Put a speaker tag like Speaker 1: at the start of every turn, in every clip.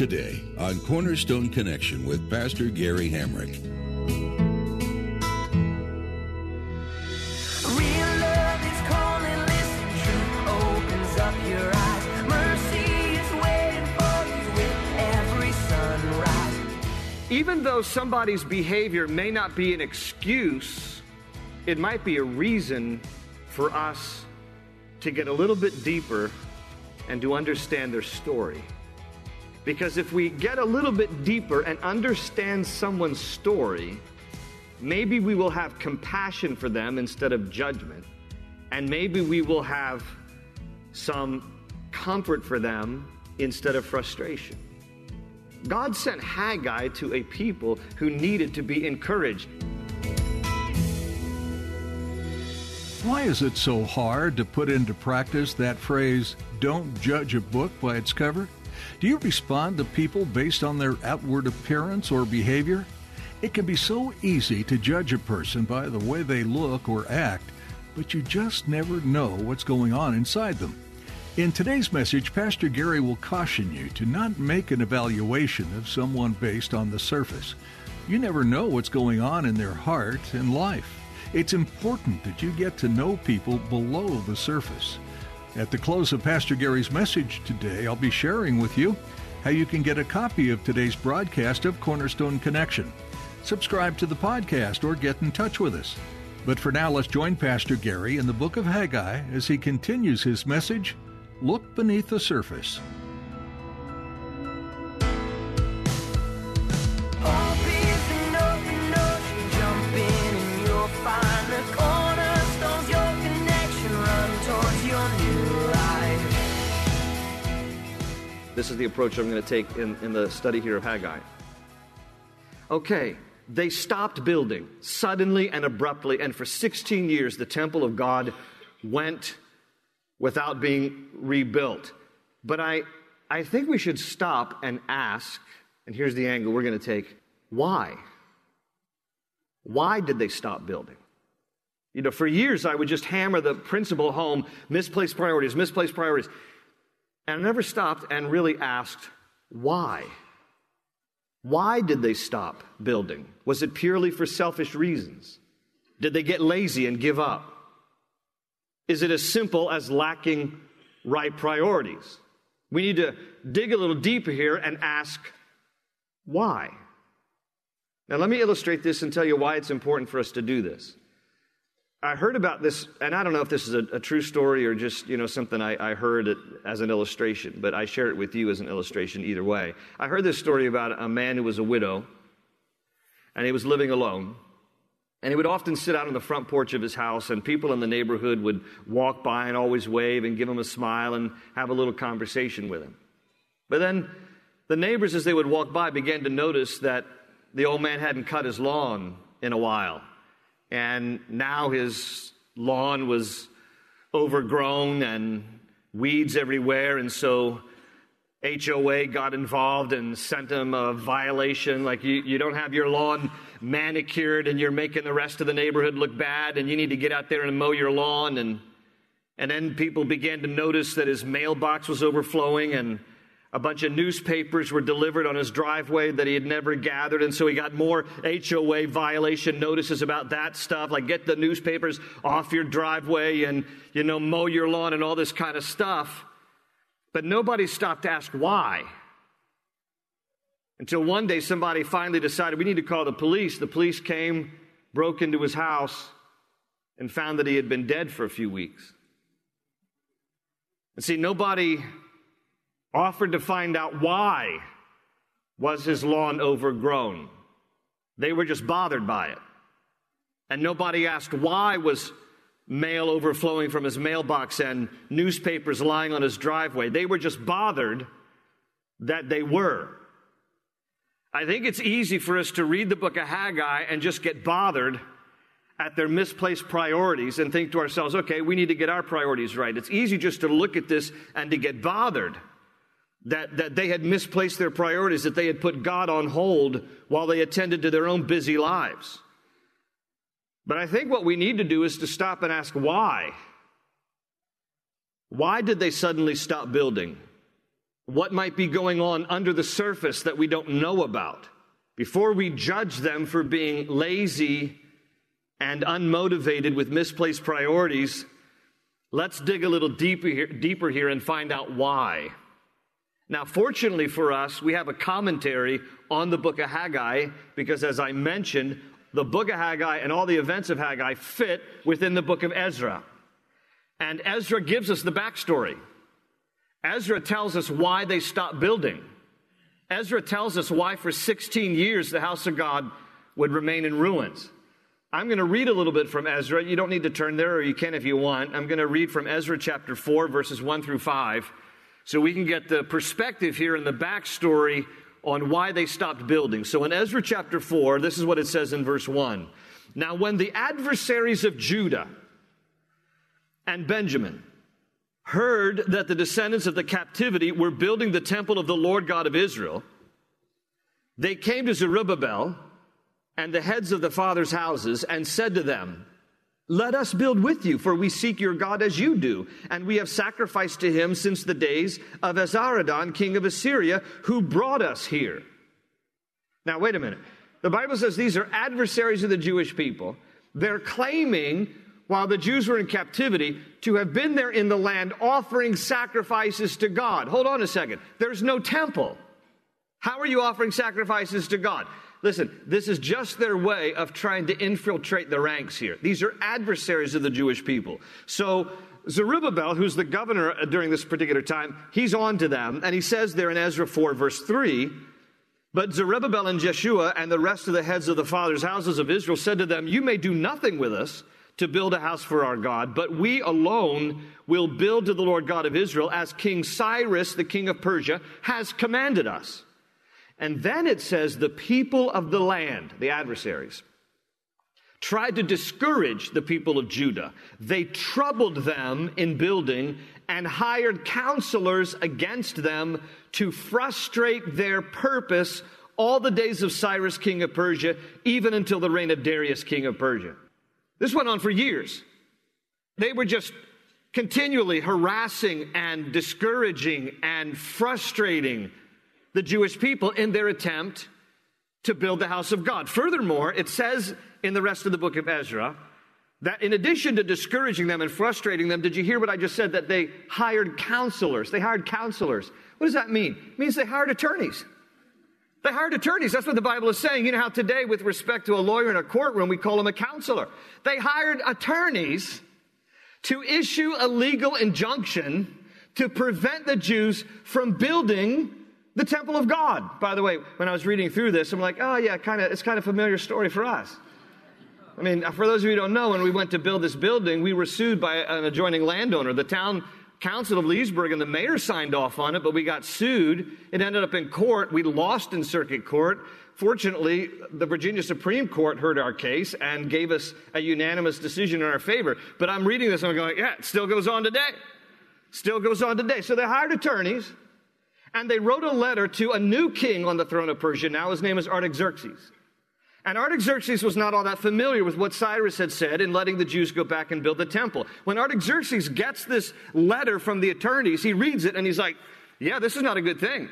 Speaker 1: today on Cornerstone Connection with Pastor Gary Hamrick.
Speaker 2: Even though somebody's behavior may not be an excuse, it might be a reason for us to get a little bit deeper and to understand their story. Because if we get a little bit deeper and understand someone's story, maybe we will have compassion for them instead of judgment. And maybe we will have some comfort for them instead of frustration. God sent Haggai to a people who needed to be encouraged.
Speaker 3: Why is it so hard to put into practice that phrase, don't judge a book by its cover? Do you respond to people based on their outward appearance or behavior? It can be so easy to judge a person by the way they look or act, but you just never know what's going on inside them. In today's message, Pastor Gary will caution you to not make an evaluation of someone based on the surface. You never know what's going on in their heart and life. It's important that you get to know people below the surface. At the close of Pastor Gary's message today, I'll be sharing with you how you can get a copy of today's broadcast of Cornerstone Connection. Subscribe to the podcast or get in touch with us. But for now, let's join Pastor Gary in the book of Haggai as he continues his message Look Beneath the Surface.
Speaker 2: This is the approach I'm going to take in, in the study here of Haggai. Okay, they stopped building suddenly and abruptly, and for 16 years the temple of God went without being rebuilt. But I, I think we should stop and ask, and here's the angle we're going to take why? Why did they stop building? You know, for years I would just hammer the principle home misplaced priorities, misplaced priorities. And I never stopped and really asked why. Why did they stop building? Was it purely for selfish reasons? Did they get lazy and give up? Is it as simple as lacking right priorities? We need to dig a little deeper here and ask why. Now, let me illustrate this and tell you why it's important for us to do this. I heard about this, and I don't know if this is a, a true story or just you know something I, I heard as an illustration, but I share it with you as an illustration either way. I heard this story about a man who was a widow, and he was living alone, and he would often sit out on the front porch of his house, and people in the neighborhood would walk by and always wave and give him a smile and have a little conversation with him. But then the neighbors, as they would walk by, began to notice that the old man hadn't cut his lawn in a while and now his lawn was overgrown and weeds everywhere, and so HOA got involved and sent him a violation. Like you, you don't have your lawn manicured and you're making the rest of the neighborhood look bad and you need to get out there and mow your lawn. And and then people began to notice that his mailbox was overflowing and a bunch of newspapers were delivered on his driveway that he had never gathered, and so he got more HOA violation notices about that stuff, like get the newspapers off your driveway and, you know, mow your lawn and all this kind of stuff. But nobody stopped to ask why. Until one day somebody finally decided we need to call the police. The police came, broke into his house, and found that he had been dead for a few weeks. And see, nobody offered to find out why was his lawn overgrown. They were just bothered by it. And nobody asked why was mail overflowing from his mailbox and newspapers lying on his driveway. They were just bothered that they were. I think it's easy for us to read the book of Haggai and just get bothered at their misplaced priorities and think to ourselves, okay, we need to get our priorities right. It's easy just to look at this and to get bothered that, that they had misplaced their priorities, that they had put God on hold while they attended to their own busy lives. But I think what we need to do is to stop and ask why. Why did they suddenly stop building? what might be going on under the surface that we don't know about, before we judge them for being lazy and unmotivated with misplaced priorities, let's dig a little deeper here, deeper here and find out why. Now, fortunately for us, we have a commentary on the book of Haggai because, as I mentioned, the book of Haggai and all the events of Haggai fit within the book of Ezra. And Ezra gives us the backstory. Ezra tells us why they stopped building. Ezra tells us why, for 16 years, the house of God would remain in ruins. I'm going to read a little bit from Ezra. You don't need to turn there, or you can if you want. I'm going to read from Ezra chapter 4, verses 1 through 5, so we can get the perspective here and the backstory on why they stopped building. So in Ezra chapter 4, this is what it says in verse 1. Now, when the adversaries of Judah and Benjamin heard that the descendants of the captivity were building the temple of the Lord God of Israel, they came to Zerubbabel and the heads of the fathers' houses and said to them, Let us build with you, for we seek your God as you do, and we have sacrificed to him since the days of Esarhaddon, king of Assyria, who brought us here. Now, wait a minute. The Bible says these are adversaries of the Jewish people. They're claiming, while the Jews were in captivity, to have been there in the land offering sacrifices to God. Hold on a second. There's no temple. How are you offering sacrifices to God? Listen, this is just their way of trying to infiltrate the ranks here. These are adversaries of the Jewish people. So, Zerubbabel, who's the governor uh, during this particular time, he's on to them, and he says there in Ezra 4, verse 3 But Zerubbabel and Jeshua and the rest of the heads of the fathers' houses of Israel said to them, You may do nothing with us to build a house for our God, but we alone will build to the Lord God of Israel as King Cyrus, the king of Persia, has commanded us. And then it says, the people of the land, the adversaries, tried to discourage the people of Judah. They troubled them in building and hired counselors against them to frustrate their purpose all the days of Cyrus, king of Persia, even until the reign of Darius, king of Persia. This went on for years. They were just continually harassing and discouraging and frustrating the Jewish people in their attempt to build the house of God. Furthermore, it says in the rest of the book of Ezra that in addition to discouraging them and frustrating them, did you hear what I just said? That they hired counselors. They hired counselors. What does that mean? It means they hired attorneys. They hired attorneys. That's what the Bible is saying. You know how today, with respect to a lawyer in a courtroom, we call him a counselor. They hired attorneys to issue a legal injunction to prevent the Jews from building the temple of God. By the way, when I was reading through this, I'm like, oh yeah, kind of, it's kind of familiar story for us. I mean, for those of you who don't know, when we went to build this building, we were sued by an adjoining landowner. The town council of Leesburg and the mayor signed off on it, but we got sued. It ended up in court. We lost in circuit court. Fortunately, the Virginia Supreme Court heard our case and gave us a unanimous decision in our favor. But I'm reading this and I'm going, yeah, it still goes on today. Still goes on today. So they hired attorneys. And they wrote a letter to a new king on the throne of Persia. Now his name is Artaxerxes. And Artaxerxes was not all that familiar with what Cyrus had said in letting the Jews go back and build the temple. When Artaxerxes gets this letter from the attorneys, he reads it and he's like, Yeah, this is not a good thing.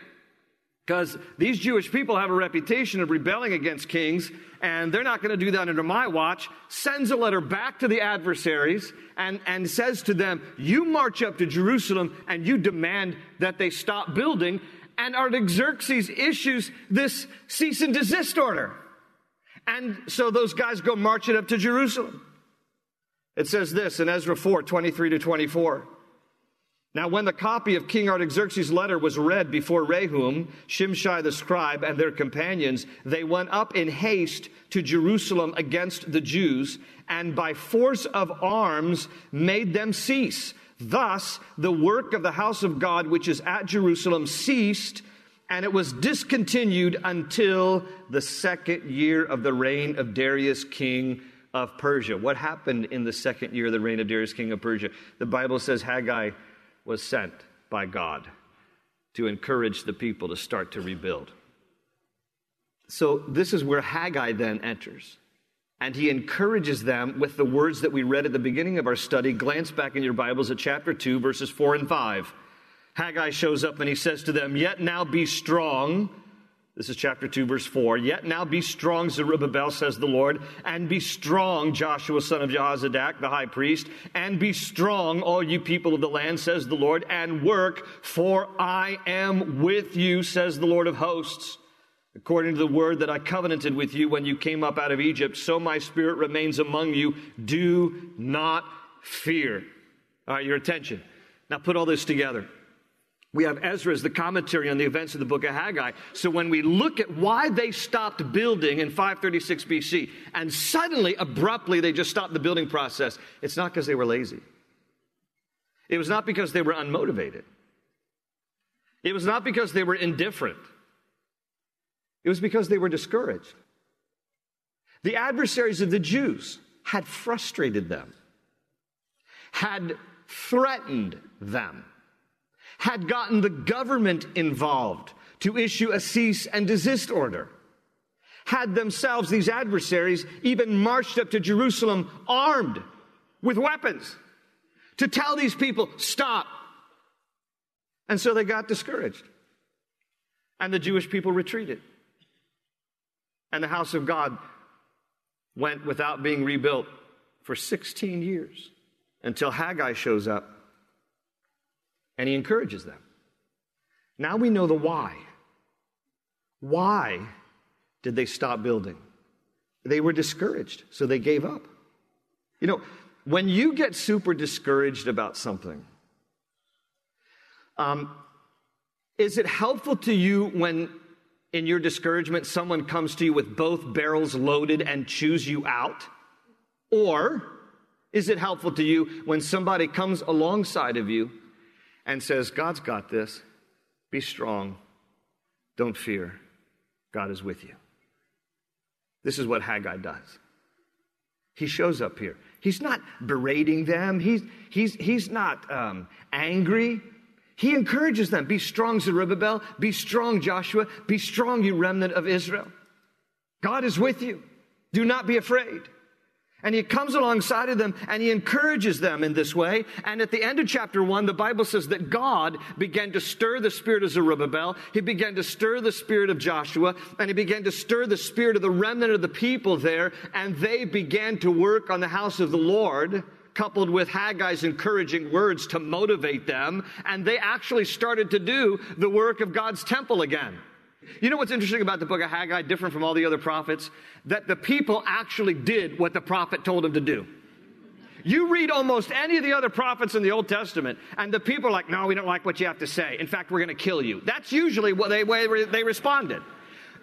Speaker 2: Because these Jewish people have a reputation of rebelling against kings, and they're not going to do that under my watch. Sends a letter back to the adversaries and, and says to them, You march up to Jerusalem and you demand that they stop building. And Artaxerxes issues this cease and desist order. And so those guys go marching up to Jerusalem. It says this in Ezra 4 23 to 24. Now, when the copy of King Artaxerxes' letter was read before Rehum, Shimshai the scribe, and their companions, they went up in haste to Jerusalem against the Jews, and by force of arms made them cease. Thus, the work of the house of God, which is at Jerusalem, ceased, and it was discontinued until the second year of the reign of Darius, king of Persia. What happened in the second year of the reign of Darius, king of Persia? The Bible says Haggai was sent by God to encourage the people to start to rebuild. So, this is where Haggai then enters. And he encourages them with the words that we read at the beginning of our study. Glance back in your Bibles at chapter 2, verses 4 and 5. Haggai shows up and he says to them, Yet now be strong. This is chapter 2, verse 4. Yet now be strong, Zerubbabel, says the Lord, and be strong, Joshua, son of Jehozadak, the high priest, and be strong, all you people of the land, says the Lord, and work, for I am with you, says the Lord of hosts. According to the word that I covenanted with you when you came up out of Egypt, so my spirit remains among you. Do not fear. All right, your attention. Now put all this together. We have Ezra as the commentary on the events of the book of Haggai. So when we look at why they stopped building in 536 BC, and suddenly, abruptly, they just stopped the building process, it's not because they were lazy. It was not because they were unmotivated. It was not because they were indifferent. It was because they were discouraged. The adversaries of the Jews had frustrated them, had threatened them had gotten the government involved to issue a cease and desist order. Had themselves, these adversaries, even marched up to Jerusalem armed with weapons to tell these people, stop. And so they got discouraged. And the Jewish people retreated. And the house of God went without being rebuilt for 16 years until Haggai shows up and he encourages them. Now we know the why. Why did they stop building? They were discouraged, so they gave up. You know, when you get super discouraged about something, um, is it helpful to you when in your discouragement someone comes to you with both barrels loaded and chews you out? Or is it helpful to you when somebody comes alongside of you and says, God's got this. Be strong. Don't fear. God is with you. This is what Haggai does. He shows up here. He's not berating them, he's, he's, he's not um, angry. He encourages them be strong, Zerubbabel. Be strong, Joshua. Be strong, you remnant of Israel. God is with you. Do not be afraid. And he comes alongside of them and he encourages them in this way. And at the end of chapter one, the Bible says that God began to stir the spirit of Zerubbabel. He began to stir the spirit of Joshua and he began to stir the spirit of the remnant of the people there. And they began to work on the house of the Lord coupled with Haggai's encouraging words to motivate them. And they actually started to do the work of God's temple again. You know what's interesting about the book of Haggai, different from all the other prophets? That the people actually did what the prophet told them to do. You read almost any of the other prophets in the Old Testament, and the people are like, no, we don't like what you have to say. In fact, we're going to kill you. That's usually what they, way they responded.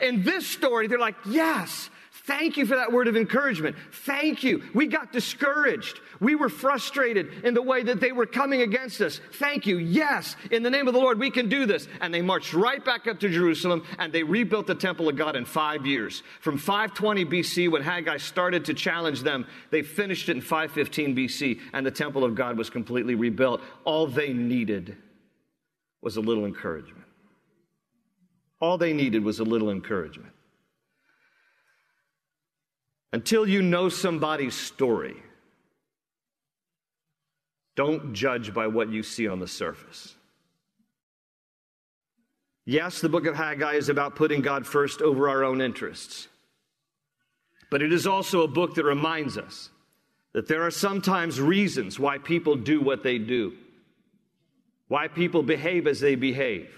Speaker 2: In this story, they're like, yes, Thank you for that word of encouragement. Thank you. We got discouraged. We were frustrated in the way that they were coming against us. Thank you. Yes, in the name of the Lord, we can do this. And they marched right back up to Jerusalem and they rebuilt the temple of God in five years. From 520 BC, when Haggai started to challenge them, they finished it in 515 BC and the temple of God was completely rebuilt. All they needed was a little encouragement. All they needed was a little encouragement. Until you know somebody's story, don't judge by what you see on the surface. Yes, the book of Haggai is about putting God first over our own interests. But it is also a book that reminds us that there are sometimes reasons why people do what they do, why people behave as they behave.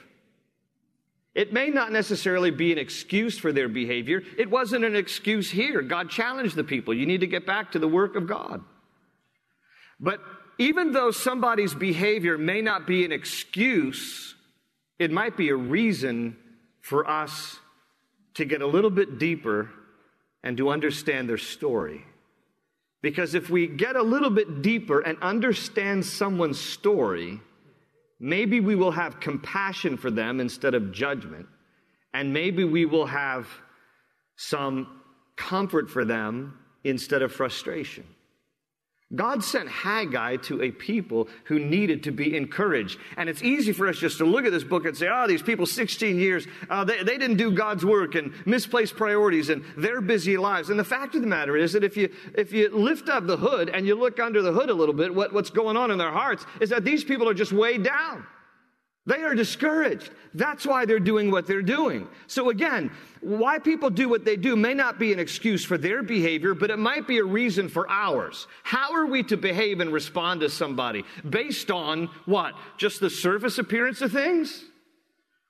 Speaker 2: It may not necessarily be an excuse for their behavior. It wasn't an excuse here. God challenged the people. You need to get back to the work of God. But even though somebody's behavior may not be an excuse, it might be a reason for us to get a little bit deeper and to understand their story. Because if we get a little bit deeper and understand someone's story, maybe we will have compassion for them instead of judgment. And maybe we will have some comfort for them instead of frustration. God sent Haggai to a people who needed to be encouraged. And it's easy for us just to look at this book and say, oh, these people, 16 years, uh, they, they didn't do God's work and misplaced priorities and their busy lives. And the fact of the matter is that if you, if you lift up the hood and you look under the hood a little bit, what, what's going on in their hearts is that these people are just weighed down. They are discouraged. That's why they're doing what they're doing. So, again, why people do what they do may not be an excuse for their behavior, but it might be a reason for ours. How are we to behave and respond to somebody? Based on what? Just the surface appearance of things?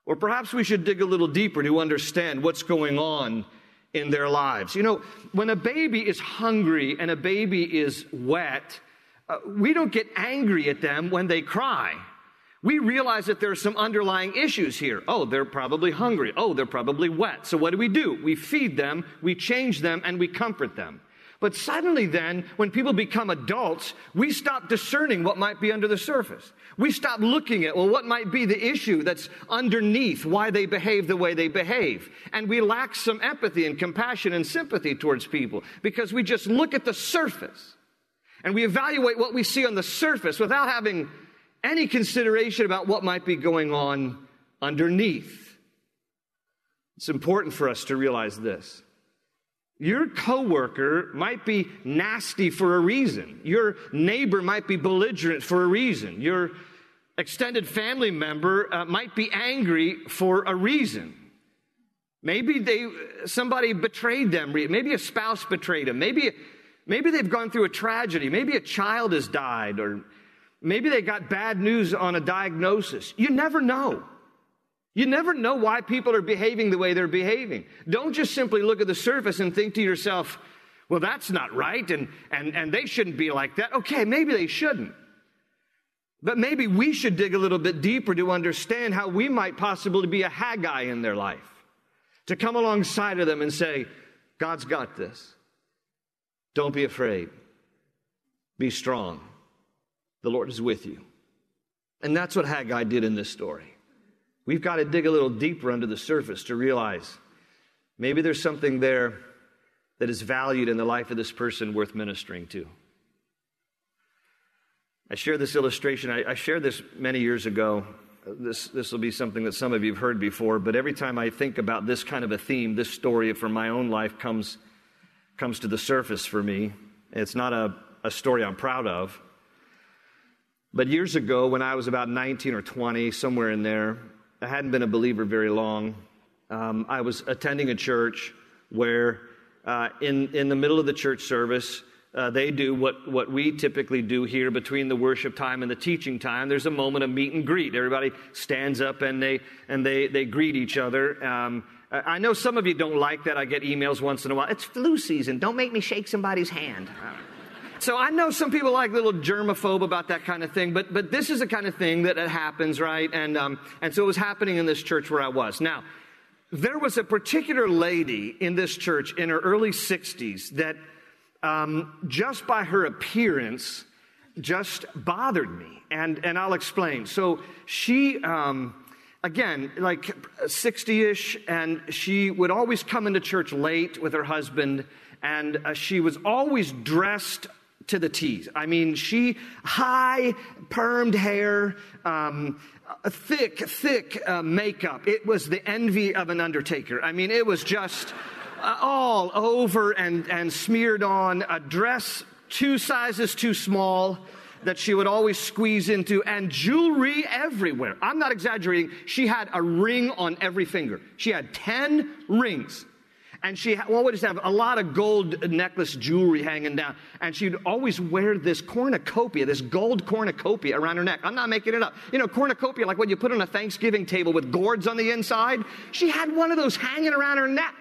Speaker 2: Or perhaps we should dig a little deeper to understand what's going on in their lives. You know, when a baby is hungry and a baby is wet, uh, we don't get angry at them when they cry we realize that there are some underlying issues here. Oh, they're probably hungry. Oh, they're probably wet. So what do we do? We feed them, we change them, and we comfort them. But suddenly, then, when people become adults, we stop discerning what might be under the surface. We stop looking at, well, what might be the issue that's underneath why they behave the way they behave. And we lack some empathy and compassion and sympathy towards people because we just look at the surface and we evaluate what we see on the surface without having any consideration about what might be going on underneath. It's important for us to realize this. Your coworker might be nasty for a reason. Your neighbor might be belligerent for a reason. Your extended family member uh, might be angry for a reason. Maybe they somebody betrayed them. Maybe a spouse betrayed them. Maybe maybe they've gone through a tragedy. Maybe a child has died or Maybe they got bad news on a diagnosis. You never know. You never know why people are behaving the way they're behaving. Don't just simply look at the surface and think to yourself, well, that's not right, and, and, and they shouldn't be like that. Okay, maybe they shouldn't. But maybe we should dig a little bit deeper to understand how we might possibly be a Haggai in their life. To come alongside of them and say, God's got this. Don't be afraid. Be strong. The Lord is with you. And that's what Haggai did in this story. We've got to dig a little deeper under the surface to realize maybe there's something there that is valued in the life of this person worth ministering to. I share this illustration. I, I shared this many years ago. This, this will be something that some of you have heard before, but every time I think about this kind of a theme, this story from my own life comes, comes to the surface for me. It's not a, a story I'm proud of, but years ago, when I was about 19 or 20, somewhere in there, I hadn't been a believer very long. Um, I was attending a church where, uh, in, in the middle of the church service, uh, they do what, what we typically do here between the worship time and the teaching time. There's a moment of meet and greet. Everybody stands up and they, and they, they greet each other. Um, I know some of you don't like that. I get emails once in a while. It's flu season. Don't make me shake somebody's hand. So I know some people like a little germaphobe about that kind of thing, but, but this is the kind of thing that happens, right? And, um, and so it was happening in this church where I was. Now, there was a particular lady in this church in her early 60s that um, just by her appearance just bothered me. And, and I'll explain. So she, um, again, like 60 ish, and she would always come into church late with her husband, and uh, she was always dressed to the T's. I mean, she, high, permed hair, um, thick, thick uh, makeup. It was the envy of an undertaker. I mean, it was just uh, all over and, and smeared on, a dress two sizes too small that she would always squeeze into, and jewelry everywhere. I'm not exaggerating. She had a ring on every finger. She had 10 rings and she always have a lot of gold necklace jewelry hanging down. And she'd always wear this cornucopia, this gold cornucopia around her neck. I'm not making it up. You know, cornucopia, like what you put on a Thanksgiving table with gourds on the inside. She had one of those hanging around her neck.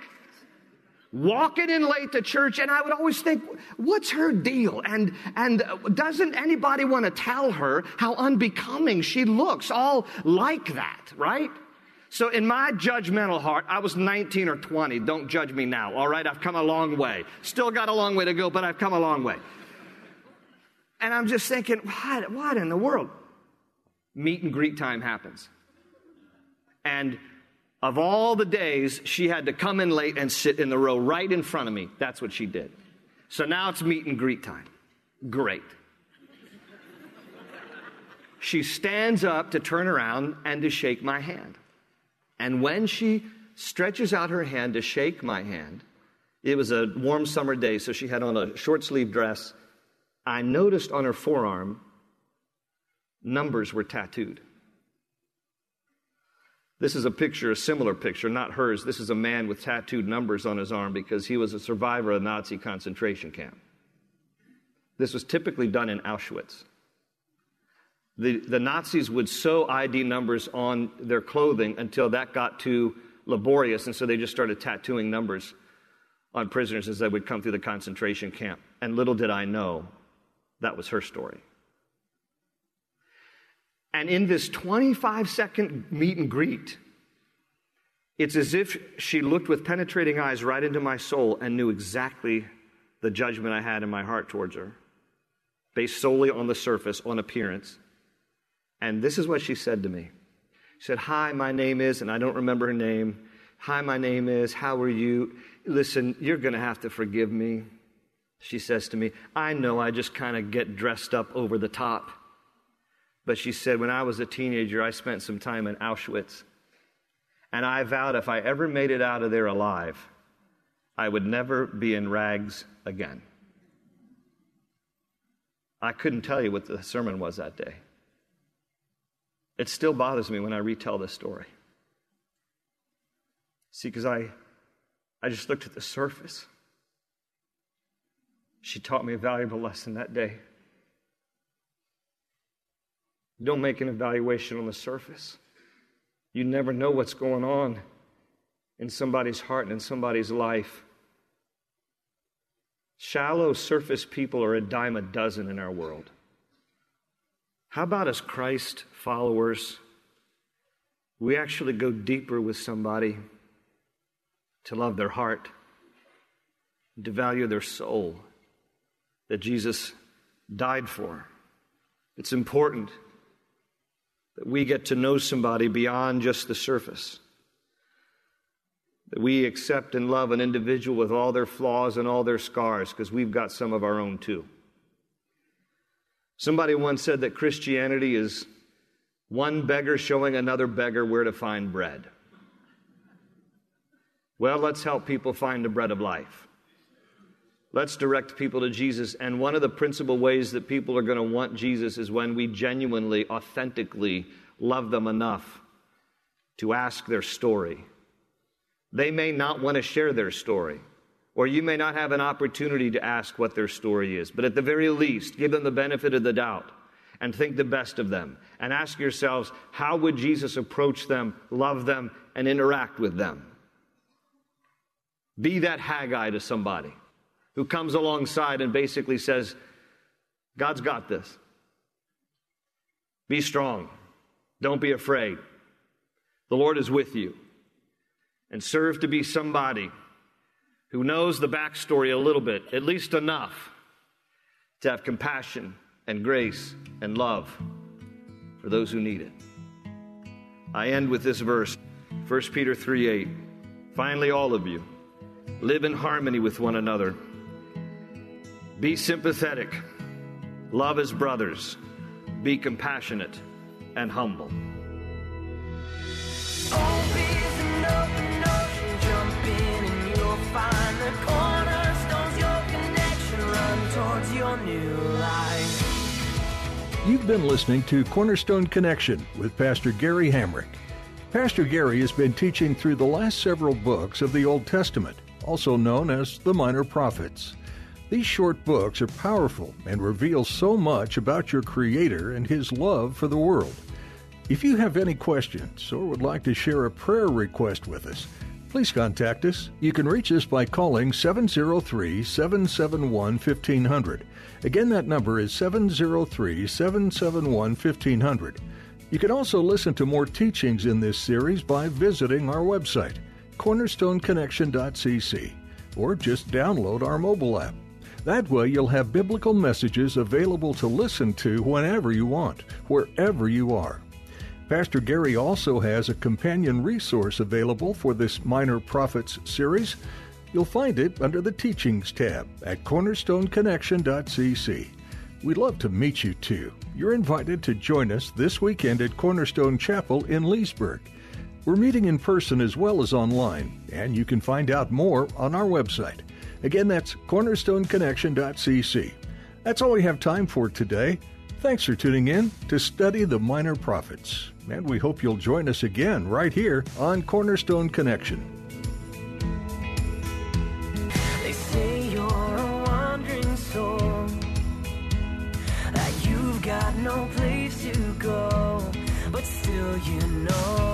Speaker 2: Walking in late to church, and I would always think, what's her deal? And, and doesn't anybody want to tell her how unbecoming she looks, all like that, right? So, in my judgmental heart, I was 19 or 20. Don't judge me now, all right? I've come a long way. Still got a long way to go, but I've come a long way. And I'm just thinking, what, what in the world? Meet and greet time happens. And of all the days, she had to come in late and sit in the row right in front of me. That's what she did. So now it's meet and greet time. Great. She stands up to turn around and to shake my hand. And when she stretches out her hand to shake my hand, it was a warm summer day, so she had on a short sleeve dress. I noticed on her forearm, numbers were tattooed. This is a picture, a similar picture, not hers. This is a man with tattooed numbers on his arm because he was a survivor of a Nazi concentration camp. This was typically done in Auschwitz. The, the Nazis would sew ID numbers on their clothing until that got too laborious, and so they just started tattooing numbers on prisoners as they would come through the concentration camp. And little did I know that was her story. And in this 25 second meet and greet, it's as if she looked with penetrating eyes right into my soul and knew exactly the judgment I had in my heart towards her, based solely on the surface, on appearance. And this is what she said to me. She said, Hi, my name is, and I don't remember her name. Hi, my name is, how are you? Listen, you're going to have to forgive me. She says to me, I know I just kind of get dressed up over the top. But she said, when I was a teenager, I spent some time in Auschwitz. And I vowed if I ever made it out of there alive, I would never be in rags again. I couldn't tell you what the sermon was that day. It still bothers me when I retell this story. See, because I, I just looked at the surface. She taught me a valuable lesson that day. Don't make an evaluation on the surface. You never know what's going on in somebody's heart and in somebody's life. Shallow surface people are a dime a dozen in our world. How about as Christ followers, we actually go deeper with somebody to love their heart, to value their soul that Jesus died for? It's important that we get to know somebody beyond just the surface. That we accept and love an individual with all their flaws and all their scars, because we've got some of our own too. Somebody once said that Christianity is one beggar showing another beggar where to find bread. Well, let's help people find the bread of life. Let's direct people to Jesus. And one of the principal ways that people are going to want Jesus is when we genuinely, authentically love them enough to ask their story. They may not want to share their story, or you may not have an opportunity to ask what their story is, but at the very least, give them the benefit of the doubt and think the best of them. And ask yourselves, how would Jesus approach them, love them, and interact with them? Be that Haggai to somebody who comes alongside and basically says, God's got this. Be strong. Don't be afraid. The Lord is with you. And serve to be somebody who knows the backstory a little bit, at least enough to have compassion and grace and love for those who need it. I end with this verse 1 Peter 3 8. Finally, all of you, live in harmony with one another be sympathetic. Love as brothers. Be compassionate and humble.
Speaker 3: You've been listening to Cornerstone Connection with Pastor Gary Hamrick. Pastor Gary has been teaching through the last several books of the Old Testament, also known as the Minor Prophets. These short books are powerful and reveal so much about your Creator and His love for the world. If you have any questions or would like to share a prayer request with us, please contact us. You can reach us by calling 703 771 1500. Again, that number is 703 771 1500. You can also listen to more teachings in this series by visiting our website, cornerstoneconnection.cc, or just download our mobile app. That way, you'll have biblical messages available to listen to whenever you want, wherever you are. Pastor Gary also has a companion resource available for this Minor Prophets series. You'll find it under the Teachings tab at cornerstoneconnection.cc. We'd love to meet you too. You're invited to join us this weekend at Cornerstone Chapel in Leesburg. We're meeting in person as well as online, and you can find out more on our website. Again, that's cornerstoneconnection.cc. That's all we have time for today. Thanks for tuning in to Study the Minor Prophets, and we hope you'll join us again right here on Cornerstone Connection. no place to go, but still you know.